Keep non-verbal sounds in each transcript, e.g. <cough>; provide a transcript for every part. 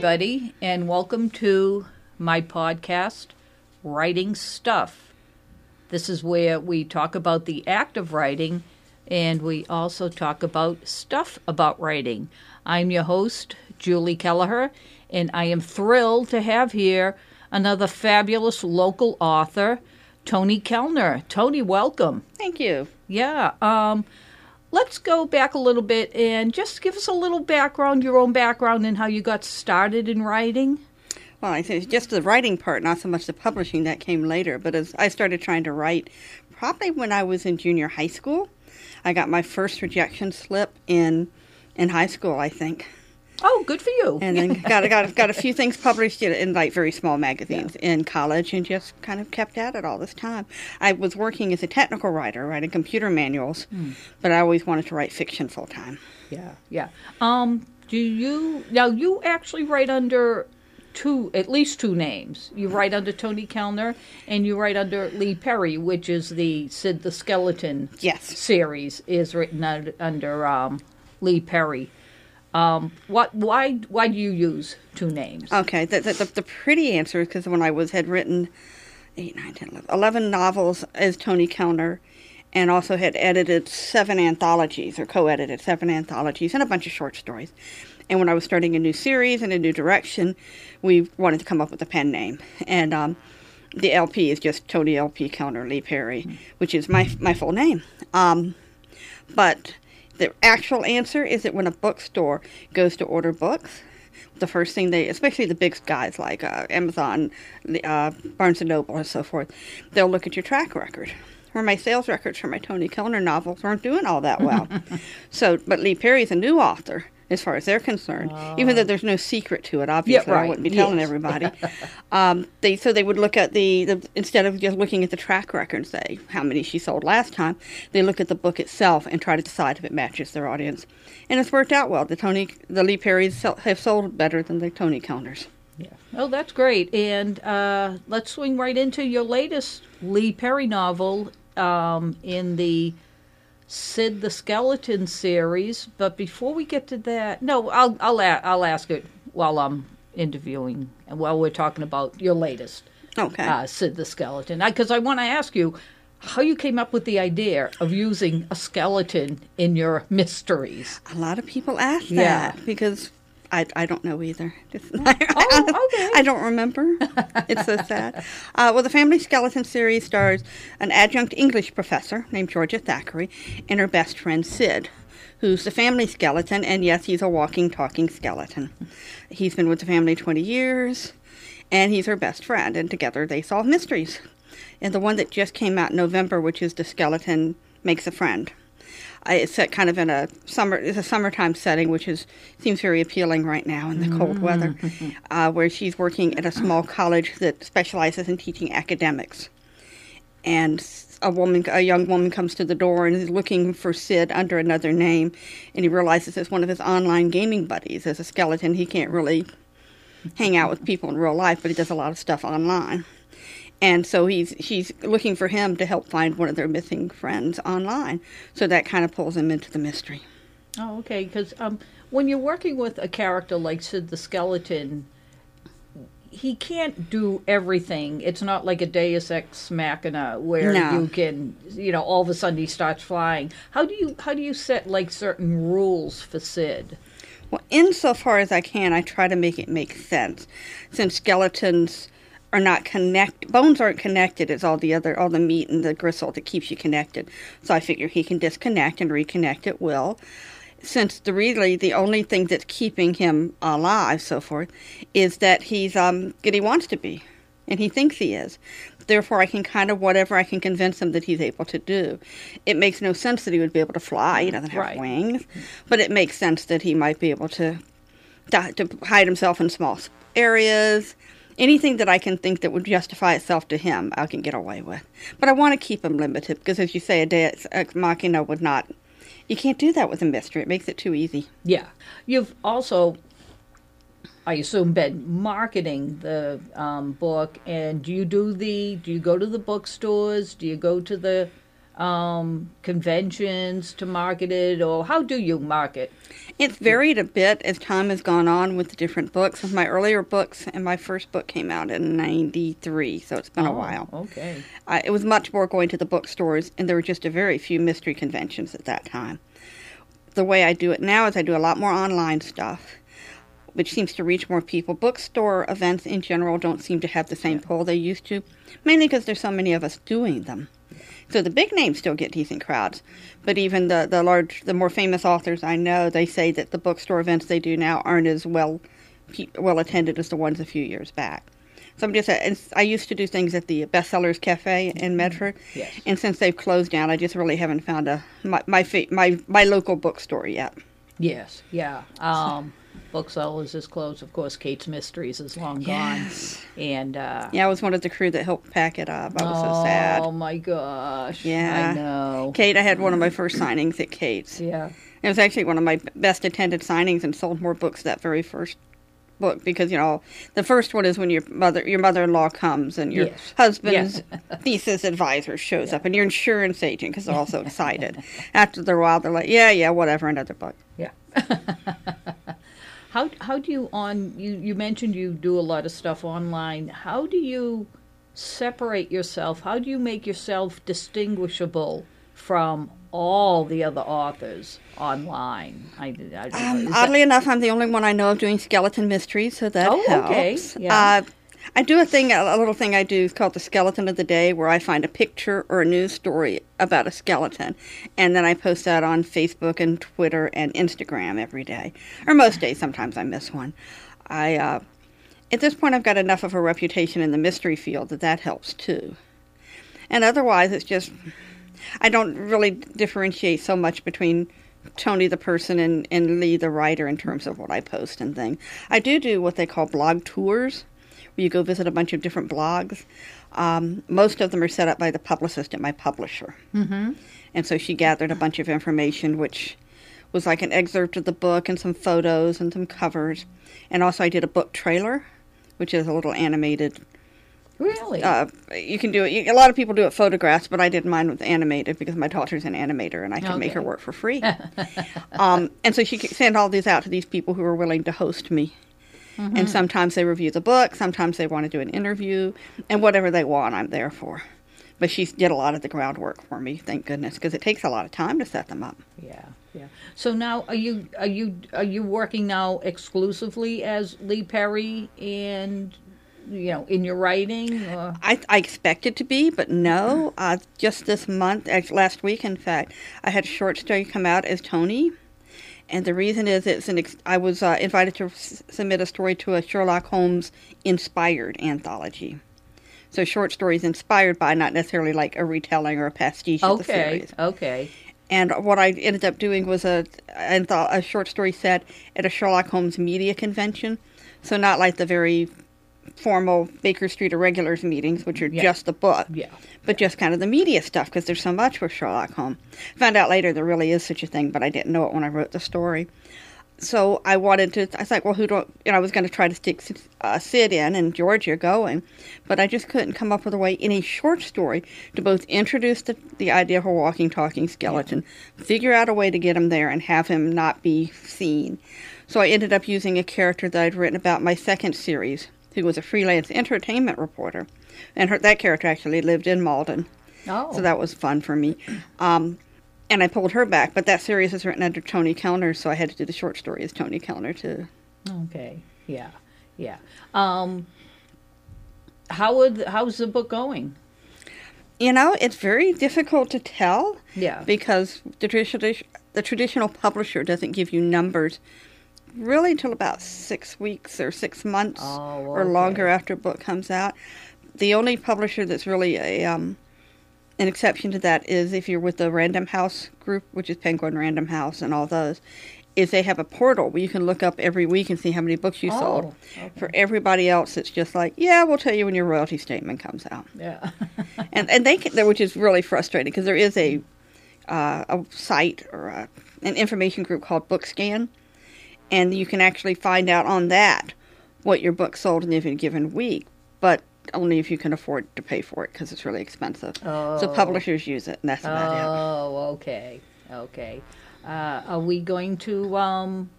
everybody, and welcome to my podcast, Writing Stuff. This is where we talk about the act of writing and we also talk about stuff about writing. I'm your host, Julie Kelleher, and I am thrilled to have here another fabulous local author, Toni Kelner. Toni, welcome. Thank you. Yeah. Um, let's go back a little bit and just give us a little background, your own background, and how you got started in writing. Well, I think just the writing part, not so much the publishing that came later. But as I started trying to write, probably when I was in junior high school, I got my first rejection slip in in high school, I think. Oh, good for you! And then <laughs> got got got a few things published in, in like very small magazines yeah. in college, and just kind of kept at it all this time. I was working as a technical writer, writing computer manuals, mm. but I always wanted to write fiction full time. Yeah, yeah. Um, do you now? You actually write under two, at least two names. You write under Toni Kelner, and you write under Leigh Perry, which is the Sid the Skeleton yes. series is written under, under um, Leigh Perry. Um, what? Why? Why do you use two names? Okay, the the, the pretty answer is because when I was had written eight, nine, 10, 11, 11 novels as Toni Kelner, and also had edited seven anthologies or co-edited seven anthologies and a bunch of short stories. And when I was starting a new series and a new direction, we wanted to come up with a pen name. And um, the LP is just Toni LP Kelner Leigh Perry, which is my my full name. Um, but the actual answer is that when a bookstore goes to order books, the first thing they, especially the big guys like uh, Amazon, uh, Barnes and Noble, and so forth, they'll look at your track record. Where my sales records for my Toni Kelner novels weren't doing all that well. <laughs> so, but Leigh Perry's a new author, as far as they're concerned. Oh. Even though there's no secret to it, obviously, yeah, right. I wouldn't be telling yes. everybody. <laughs> um, they so they would look at the, the instead of just looking at the track record and say how many she sold last time, they look at the book itself and try to decide if it matches their audience. And it's worked out well. The Toni, the Leigh Perrys have sold better than the Toni counters. Yeah. Oh, that's great. And uh, let's swing right into your latest Leigh Perry novel um, in the Sid the Skeleton series. But before we get to that, no, I'll I'll I'll ask it while I'm interviewing and while we're talking about your latest. Okay. Uh, Sid the Skeleton, because I, I want to ask you how you came up with the idea of using a skeleton in your mysteries. A lot of people ask that yeah. because I, I don't know either. <laughs> Oh, okay. I don't remember. it's so sad. Uh, well, the Family Skeleton series stars an adjunct English professor named Georgia Thackery and her best friend Sid, who's the family skeleton, and yes, he's a walking, talking skeleton. He's been with the family 20 years, and he's her best friend, and together they solve mysteries. And the one that just came out in November, which is The Skeleton Makes a Friend it's set kind of in a summer, it's a summertime setting, which is seems very appealing right now in the cold mm-hmm. weather, uh, where she's working at a small college that specializes in teaching academics, and a woman, a young woman, comes to the door and is looking for Sid under another name, and he realizes it's one of his online gaming buddies. As a skeleton, he can't really hang out with people in real life, but he does a lot of stuff online and so he's she's looking for him to help find one of their missing friends online. So that kind of pulls him into the mystery. Oh, okay. Because um, when you're working with a character like Sid the Skeleton, he can't do everything. It's not like a Deus Ex Machina where no. you can, you know, all of a sudden he starts flying. How do you how do you set like certain rules for Sid? Well, insofar as I can, I try to make it make sense. Since skeletons are not connect bones aren't connected it's all the other all the meat and the gristle that keeps you connected. So i figure he can disconnect and reconnect at will. Since the really the only thing that's keeping him alive so forth is that he's um that he wants to be and he thinks he is. Therefore i can kind of whatever i can convince him that he's able to do. It makes no sense that he would be able to fly he doesn't have right. wings but it makes sense that he might be able to to hide himself in small areas anything that I can think that would justify itself to him, I can get away with. But I want to keep him limited because, as you say, a Deus Ex Machina would not. You can't do that with a mystery. It makes it too easy. Yeah. You've also, I assume, been marketing the um, book. And do you do the? Do you go to the bookstores? Do you go to the um, conventions to market it, or how do you market? It's varied a bit as time has gone on with the different books. My earlier books and my first book came out in '93, so it's been oh, a while. Okay. I, it was much more going to the bookstores, and there were just a very few mystery conventions at that time. The way I do it now is I do a lot more online stuff, which seems to reach more people. Bookstore events in general don't seem to have the same pull they used to, mainly because there's so many of us doing them. So the big names still get decent crowds, but even the the large, the more famous authors I know, they say that the bookstore events they do now aren't as well well attended as the ones a few years back. So I'm just I used to do things at the Bestsellers Cafe in Medford, Yes. and since they've closed down, I just really haven't found a my my my, my local bookstore yet. Yes. Yeah. Um, Booksellers is closed. Of course, Kate's Mysteries is long gone. And uh, Yeah, I was one of the crew that helped pack it up. I was so sad. Oh my gosh. Yeah. I know. Kate, I had one of my first signings at Kate's. Yeah. It was actually one of my best attended signings and sold more books that very first book because you know the first one is when your mother your mother-in-law comes and your Yes. husband's <laughs> thesis advisor shows up and your insurance agent because they're all so <laughs> excited. After a while, they're like, yeah, yeah, whatever, another book. Yeah. <laughs> how how do you on you you mentioned you do a lot of stuff online. How do you separate yourself? How do you make yourself distinguishable from all the other authors online? I, I. Um, Is that- oddly enough, I'm the only one I know of doing skeleton mysteries, so that Oh, helps. okay, yeah. Uh, I do a thing, a little thing I do called the skeleton of the day, where I find a picture or a news story about a skeleton, and then I post that on Facebook and Twitter and Instagram every day, or most days. Sometimes I miss one. I uh, at this point I've got enough of a reputation in the mystery field that that helps too, and otherwise it's just I don't really differentiate so much between Toni the person and, and Leigh the writer in terms of what I post and things. I do do what they call blog tours, where you go visit a bunch of different blogs. Um, most of them are set up by the publicist at my publisher. Mm-hmm. And so she gathered a bunch of information, which was like an excerpt of the book and some photos and some covers. And also, I did a book trailer, which is a little animated really? uh, you can do it. You, a lot of people do it photographs, but I did mine with animated because my daughter's an animator and I can make her work for free. <laughs> um, and so she sent all these out to these people who were willing to host me. And sometimes they review the book, sometimes they want to do an interview, and whatever they want, I'm there for. But she did a lot of the groundwork for me, thank goodness, because it takes a lot of time to set them up. yeah. Yeah. So now, are you are you are you working now exclusively as Leigh Perry and you know in your writing? Or? I, I expected to be, but no. Uh, just this month, last week, in fact, I had a short story come out as Toni, and the reason is it's an. Ex- I was uh, invited to s- submit a story to a Sherlock Holmes inspired anthology. So short stories inspired by, not necessarily like a retelling or a pastiche of the Okay. series. Okay. And what I ended up doing was a a short story set at a Sherlock Holmes media convention. So not like the very formal Baker Street Irregulars meetings, which are Yeah. just the book, Yeah. but just kind of the media stuff because there's so much with Sherlock Holmes. Found out later there really is such a thing, but I didn't know it when I wrote the story. So I wanted to. I thought, well, who do you know? I was going to try to stick uh, Sid in and Georgia going, but I just couldn't come up with a way in a short story to both introduce the, the idea of a walking, talking skeleton, figure out a way to get him there, and have him not be seen. So I ended up using a character that I'd written about my second series, who was a freelance entertainment reporter, and her, that character actually lived in Malden. Oh. So that was fun for me. Um, and I pulled her back, but that series is written under Toni Kelner, so I had to do the short story as Toni Kelner too. Okay. Yeah. Yeah. Um. How would how's the book going? You know, it's very difficult to tell Yeah. because the traditional the traditional publisher doesn't give you numbers really until about six weeks or six months Oh, or okay. longer after a book comes out. The only publisher that's really a um, an exception to that is if you're with the Random House group, which is Penguin Random House and all those, is they have a portal where you can look up every week and see how many books you Oh, sold. okay. For everybody else, it's just like, yeah, we'll tell you when your royalty statement comes out Yeah. <laughs> and and they can, which is really frustrating because there is a uh, a site or a, an information group called BookScan, and you can actually find out on that what your book sold in a given week. But only if you can afford to pay for it because it's really expensive. So Oh. publishers use it, and that's about it. Oh, okay, okay. Uh, are we going to um,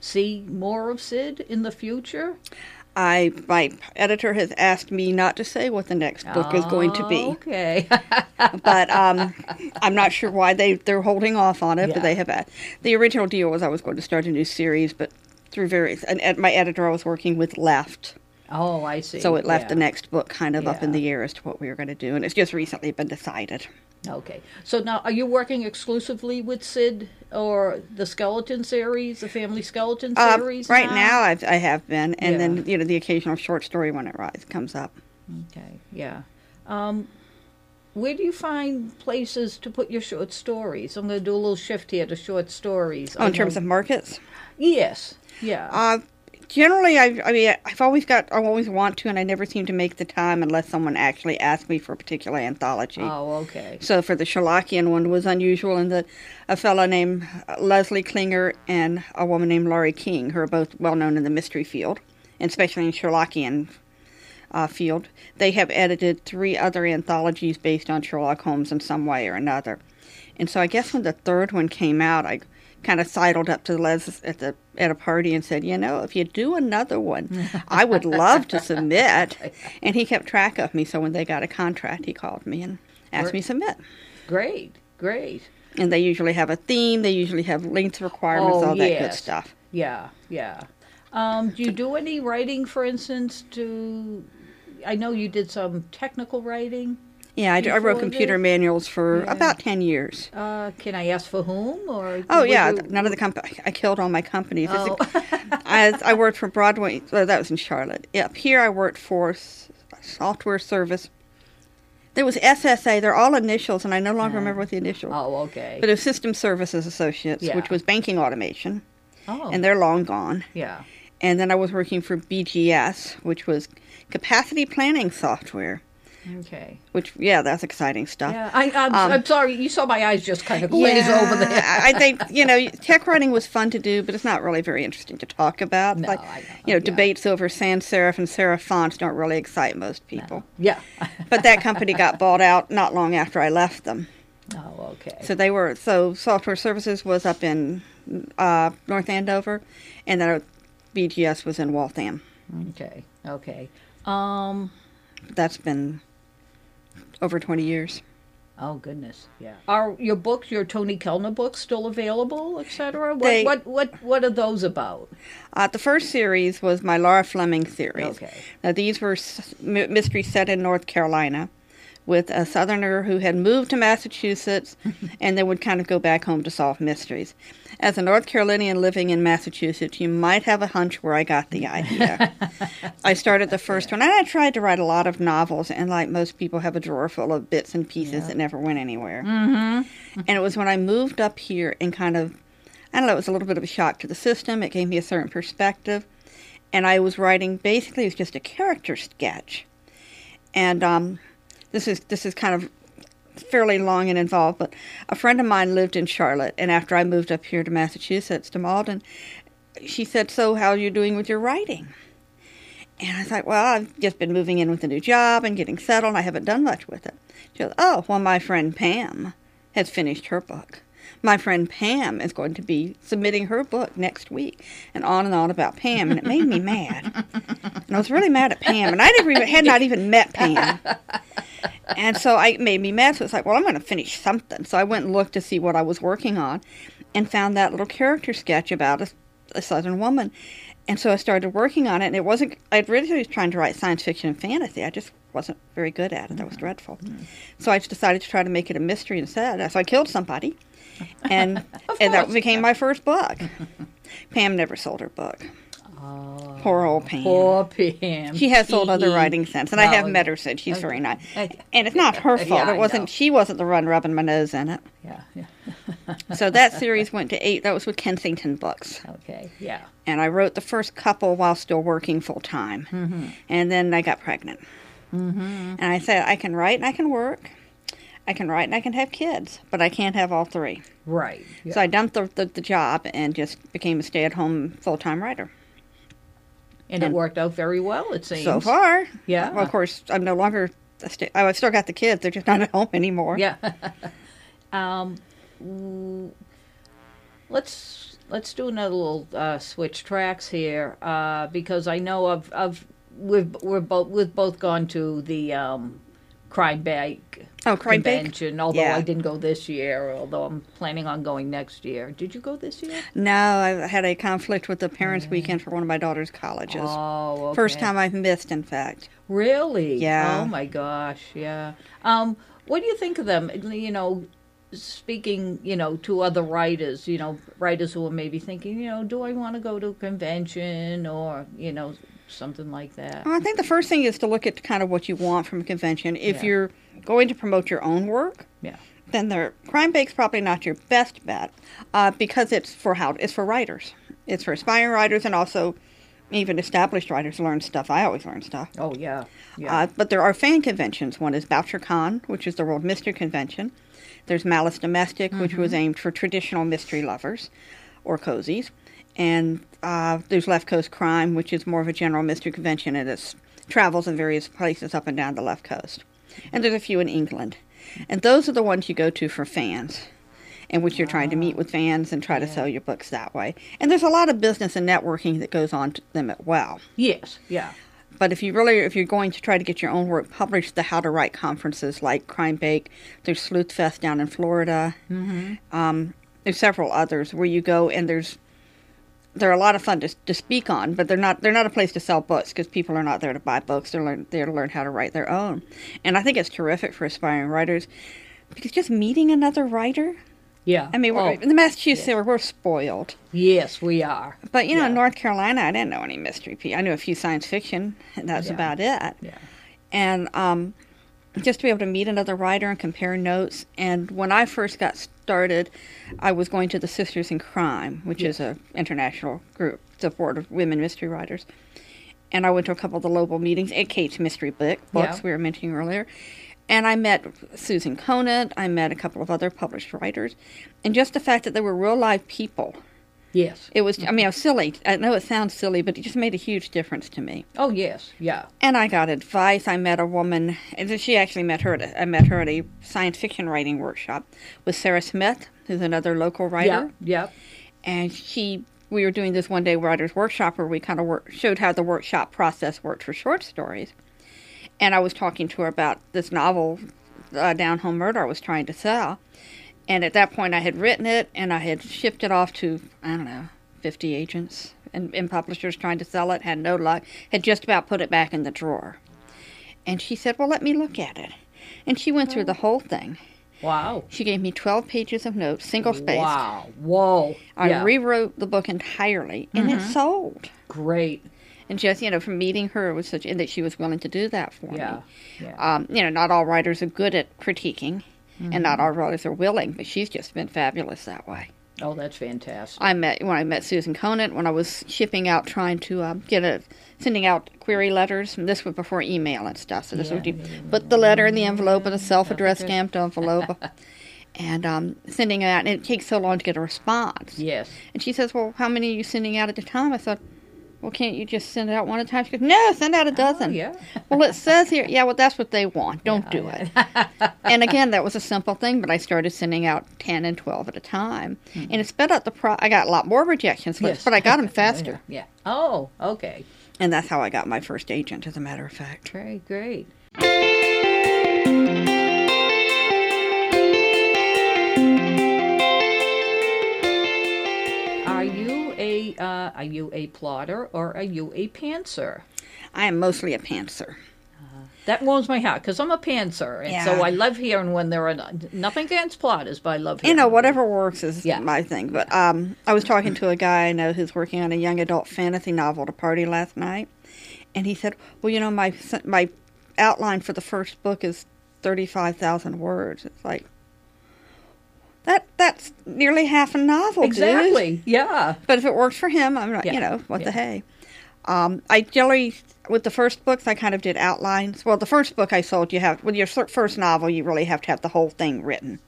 see more of Sid in the future? I my editor has asked me not to say what the next book is going to be, Okay. but um, <laughs> I'm not sure why they they're holding off on it. Yeah. But they have a, the original deal was I was going to start a new series, but through various and, and my editor I was working with left, oh, I see. so it left the next book kind of up in the air as to what we were going to do, and it's just recently been decided. Okay. So now, are you working exclusively with Sid or the Skeleton series, the Family Skeleton Uh, series? right now, I've, I have been, and then you know the occasional short story when it rise comes up. Okay. Yeah. Um, where do you find places to put your short stories? I'm going to do a little shift here to short stories. Oh, in terms of markets, yes. Yeah. uh, generally, I, I mean, I've always got, I always want to, and I never seem to make the time unless someone actually asks me for a particular anthology. oh, okay. So for the Sherlockian one was unusual in that a fellow named Leslie Klinger and a woman named Laurie King, who are both well known in the mystery field, and especially in Sherlockian uh, field, they have edited three other anthologies based on Sherlock Holmes in some way or another. And so I guess when the third one came out, I kind of sidled up to Les at the at a party and said, you know, if you do another one, I would love to submit. <laughs> And he kept track of me. So when they got a contract, he called me and asked me to submit. Great. Great. And they usually have a theme. They usually have length requirements, Oh, all that good stuff. Yeah. Yeah. Um, do you do any writing, for instance, to. I know you did some technical writing. Yeah, I, I wrote computer this? manuals for Yeah. about ten years. Uh, can I ask for whom? Or Oh yeah, you- none of the company. I killed all my companies. Oh. <laughs> I, I worked for Broadway. Well, that was in Charlotte. Up here, I worked for s- software service. There was SSA. They're all initials, and I no longer remember what the initials. Oh, okay. But it was System Services Associates, Yeah. which was banking automation, oh, and they're long gone. yeah. And then I was working for BGS, which was capacity planning software. Okay. Which, yeah, that's exciting stuff. Yeah, I, I'm, Um, I'm sorry. You saw my eyes just kind of glaze Yeah, over there. I I think you know tech writing was fun to do, but it's not really very interesting to talk about. No, like I know, you know, yeah. debates over sans serif and serif fonts don't really excite most people. Yeah. <laughs> But that company got bought out not long after I left them. oh, okay. So they were so software services was up in uh, North Andover, and then BGS was in Waltham. Okay. Okay. Um. That's been over twenty years. Oh goodness. Yeah. Are your books, your Toni Kelner books, still available, etc.? What, They- what what what are those about? Uh, the first series was my Laura Fleming series. Okay. Now, these were s- mysteries set in North Carolina with a Southerner who had moved to Massachusetts <laughs> and then would kind of go back home to solve mysteries. As a North Carolinian living in Massachusetts, you might have a hunch where I got the idea. <laughs> I started the first one, and I tried to write a lot of novels, and like most people, have a drawer full of bits and pieces that never went anywhere. Mm-hmm. And it was when I moved up here and kind of I don't know, it was a little bit of a shock to the system. It gave me a certain perspective. And I was writing basically it was just a character sketch. And um, this is this is kind of fairly long and involved, but a friend of mine lived in Charlotte and after I moved up here to Massachusetts to Malden, she said, So how are you doing with your writing? And I thought, well, I've just been moving in with a new job and getting settled. I haven't done much with it. She goes, oh, well, my friend Pam has finished her book. My friend Pam is going to be submitting her book next week, and on and on about Pam, and it made me mad. And I was really mad at Pam, and I had not even met Pam. And so I it made me mad. So it's like, well, I'm going to finish something. So I went and looked to see what I was working on, and found that little character sketch about a, a Southern woman. And so I started working on it, and it wasn't. I really was trying to write science fiction and fantasy. I just wasn't very good at it. That was dreadful. So I decided to try to make it a mystery instead. So I killed somebody, and <laughs> and that became my first book. Pam never sold her book. Poor old Pam. Poor Pam. She has sold other writing since, and I have met her since. She's okay. very nice, and it's not her fault. I it wasn't. She wasn't the one rubbing my nose in it. Yeah. Yeah. <laughs> So that series went to eight. That was with Kensington Books, Okay. Yeah. and I wrote the first couple while still working full time, Mm-hmm. and then I got pregnant. Mm-hmm. And I said, I can write and I can work. I can write and I can have kids, but I can't have all three. Right. Yeah. So I dumped the, the, the job and just became a stay at home full time writer. And, it worked out very well, it seems. So far, Yeah. Well, of course, I'm no longer. a sta- I've still got the kids; they're just not at home anymore. Yeah. <laughs> um, let's let's do another little uh, switch tracks here uh, because I know I've, I've we've we're both we've both gone to the um, Crime Bake Oh, Crime convention. Although Yeah. I didn't go this year, although I'm planning on going next year. Did you go this year? No, I had a conflict with the parents' weekend for one of my daughter's colleges. Oh, okay. First time I've missed, in fact. Really? Yeah. Oh my gosh, yeah. Um, what do you think of them? You know, speaking, you know, to other writers, you know, writers who are maybe thinking, you know, do I want to go to a convention or, you know, something like that? Well, I think the first thing is to look at kind of what you want from a convention. If Yeah. you're going to promote your own work, Yeah. then the Crime Bake's probably not your best bet uh, because it's for how it's for writers. It's for aspiring writers and also even established writers learn stuff. I always learn stuff. Oh yeah. Yeah. Uh, but there are fan conventions. One is Bouchercon, which is the World Mystery Convention. There's Malice Domestic, which was aimed for traditional mystery lovers or cozies. And uh, there's Left Coast Crime, which is more of a general mystery convention, and it travels in various places up and down the left coast. And there's a few in England. And those are the ones you go to for fans, in which you're trying to meet with fans and try to sell your books that way. And there's a lot of business and networking that goes on to them as well. yes. Yeah. But if you really, if you're going to try to get your own work published, the How to Write conferences like Crime Bake, there's Sleuth Fest down in Florida. Mm-hmm. Um, there's several others where you go and there's they're a lot of fun to, to speak on, but they're not they're not a place to sell books because people are not there to buy books. They're learn, there to learn how to write their own, and I think it's terrific for aspiring writers because just meeting another writer. Yeah. I mean, we're, oh, in the Massachusetts, we're, we're spoiled. yes, we are. But you know, in Yeah. North Carolina, I didn't know any mystery. pe- I knew a few science fiction, and that's Yeah. about it. Yeah. and um, just to be able to meet another writer and compare notes. And when I first got started, I was going to the Sisters in Crime, which is an international group support of women mystery writers. And I went to a couple of the local meetings at Kate's Mystery Book books Yeah. we were mentioning earlier. And I met Susan Conant. I met a couple of other published writers, and just the fact that they were real live people. Yes. It was. I mean, I was mm-hmm. silly. I know it sounds silly, but it just made a huge difference to me. Oh yes. Yeah. And I got advice. I met a woman, and she actually met her. At a, I met her at a science fiction writing workshop with Sarah Smith, who's another local writer. Yeah. Yeah. And she, we were doing this one day writers workshop where we kind of work, showed how the workshop process worked for short stories. And I was talking to her about this novel, uh, Down Home Murder, I was trying to sell. And at that point, I had written it and I had shipped it off to, I don't know, 50 agents and, and publishers trying to sell it, had no luck, had just about put it back in the drawer. And she said, Well, let me look at it. And she went through the whole thing. Wow. She gave me 12 pages of notes, single spaced. Wow. Whoa. I yeah. rewrote the book entirely, and it sold. Great. And just you know, from meeting her, it was such, and that she was willing to do that for Yeah. me. Yeah. Um, you know, not all writers are good at critiquing, and not all writers are willing, but she's just been fabulous that way. oh, that's fantastic. I met when I met Susan Conant when I was shipping out, trying to um, get a sending out query letters. And this was before email and stuff. So this Yeah. was you put the letter in the envelope with a self-addressed stamped envelope, <laughs> and um, sending it out. And it takes so long to get a response. yes. And she says, "Well, how many are you sending out at a time?" I said, "Well, can't you just send it out one at a time?" She goes, "No, send out a oh, dozen." Oh, yeah. well, it says here, yeah. Well, that's what they want. Don't do oh, it. and again, that <laughs> was a simple thing, but I started sending out ten and twelve at a time, mm-hmm. and it sped up the pro. I got a lot more rejection slips, Yes. but I got them <laughs> faster, Yeah. Oh, okay. and that's how I got my first agent. As a matter of fact, Great, great. A uh, are you a plotter or are you a pantser? I am mostly a pantser. That warms my heart because I'm a pantser, and so I love hearing when there are nothing against plotters, but I love hearing. You know, whatever works is Yeah. my thing. But um, I was talking to a guy I know who's working on a young adult fantasy novel at a party last night, and he said, "Well, you know, my my outline for the first book is thirty five thousand words." It's like that that's nearly half a novel, dude. exactly. Yeah. But if it works for him, I'm not. Yeah. You know, what Yeah. the hey. Um, I generally with the first books, I kind of did outlines. Well, the first book I sold, you have with your first novel, you really have to have the whole thing written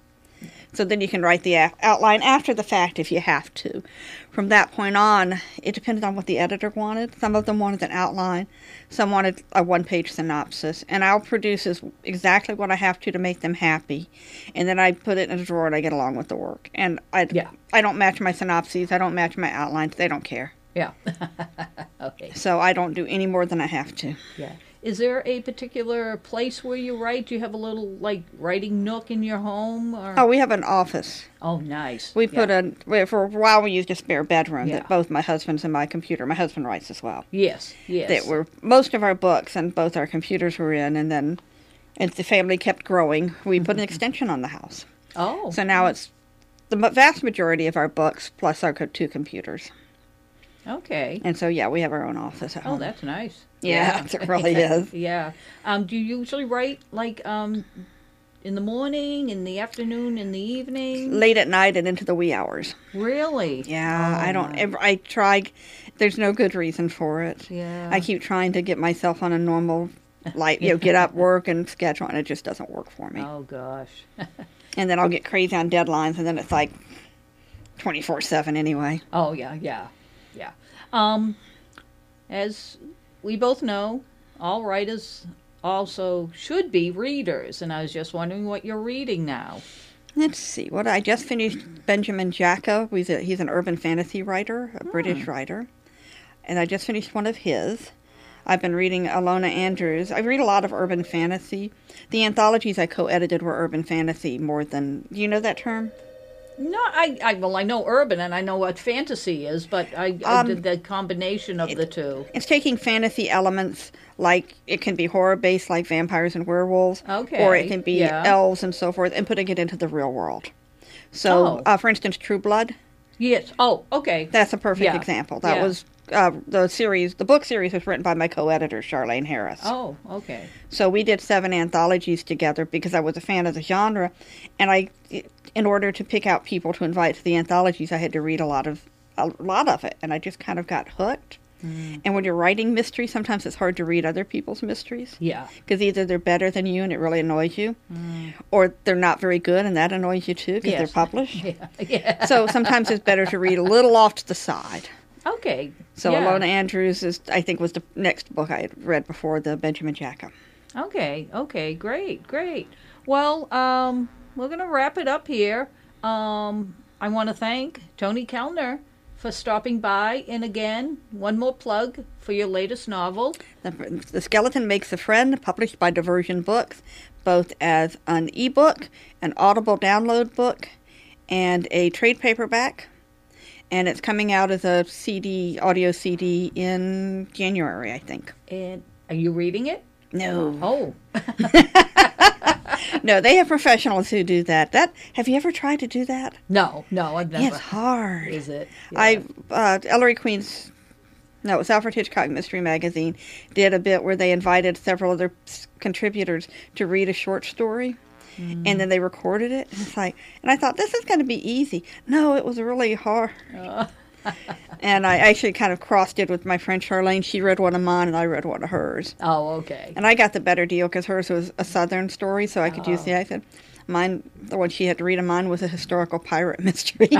So then you can write the a- outline after the fact if you have to. From that point on, it depended on what the editor wanted. Some of them wanted an outline, some wanted a one page synopsis, and I'll produce as exactly what I have to to make them happy. And then I put it in a drawer and I get along with the work. And I, Yeah. I don't match my synopses, I don't match my outlines, they don't care. Yeah. <laughs> okay. So I don't do any more than I have to. Yeah. Is there a particular place where you write? Do you have a little like writing nook in your home? Or? Oh, we have an office. Oh, nice. We put yeah. a for a while we used a spare bedroom Yeah. that both my husband's and my computer. My husband writes as well. Yes. Yes. That were most of our books and both our computers were in, and then as the family kept growing, we put an mm-hmm. extension on the house. Oh. So now it's the vast majority of our books plus our two computers. Okay. And so yeah, we have our own office at Oh, home. that's nice. Yeah, <laughs> it really <laughs> is. yeah. Um, do you usually write like um, in the morning, in the afternoon, in the evening? Late at night and into the wee hours. Really? Yeah, Oh, I don't. Ever, I try. There's no good reason for it. Yeah. I keep trying to get myself on a normal, <laughs> like you know, get up, work, and schedule, and it just doesn't work for me. Oh gosh. And then I'll get crazy on deadlines, and then it's like twenty four seven anyway. Oh yeah, yeah, yeah. Um, as we both know, all writers also should be readers, and I was just wondering what you're reading now. Let's see. What I just finished Benjamin Jacka. He's a, he's an urban fantasy writer, a British writer, and I just finished one of his. I've been reading Ilona Andrews. I read a lot of urban fantasy. The anthologies I co-edited were urban fantasy more than. Do you know that term? No, I, I well, I know urban and I know what fantasy is, but I, I Um, did the combination of the two. It's taking fantasy elements like it can be horror based, like vampires and werewolves, Okay, or it can be yeah. elves and so forth, and putting it into the real world. So, Oh. uh, for instance, True Blood. Yes. Oh, okay. That's a perfect Yeah, example. That yeah. was uh, the series. The book series was written by my co-editor Charlaine Harris. Oh, okay. So we did seven anthologies together because I was a fan of the genre, and I, in order to pick out people to invite to the anthologies, I had to read a lot of a lot of it, and I just kind of got hooked. Mm. And when you're writing mystery, sometimes it's hard to read other people's mysteries Yeah. because either they're better than you and it really annoys you, or they're not very good and that annoys you too because Mm. Yes. they're <laughs> published. Yeah. Yeah. so sometimes it's better to read a little off to the side. Okay. So yeah. Ilona Andrews is, I think, was the next book I had read before the Benjamin Jacka. Okay, okay, great, great. Well, um, we're going to wrap it up here. Um, I want to thank Toni Kelner for stopping by. And again, one more plug for your latest novel. The, the Skeleton Makes a Friend, published by Diversion Books, both as an ebook, an Audible download book, and a trade paperback. And it's coming out as a CD, audio CD in January, I think. And are you reading it? No, Oh, <laughs> no, they have professionals who do that. That have you ever tried to do that? no, no, I've never. It's hard. Is it? I uh, Ellery Queen's no, it was Alfred Hitchcock Mystery Magazine did a bit where they invited several other contributors to read a short story. And then they recorded it. And it's like, and I thought this is going to be easy. No, it was really hard. <laughs> and I actually kind of crossed it with my friend Charlaine. She read one of mine, and I read one of hers. Oh, okay. And I got the better deal because hers was a Southern story, so I could use the oh. accent. Mine, the one she had to read of mine was a historical pirate <laughs> mystery. <laughs>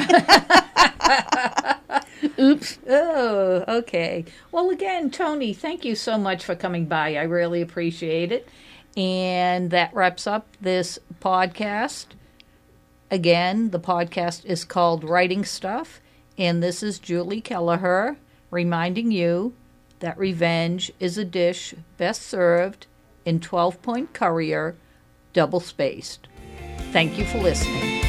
Oops. Oh, okay. Well, again, Toni, thank you so much for coming by. I really appreciate it. And that wraps up this podcast. Again, the podcast is called Writing Stuff, and this is Julie Kelleher reminding you that revenge is a dish best served in 12 point courier, double spaced. Thank you for listening.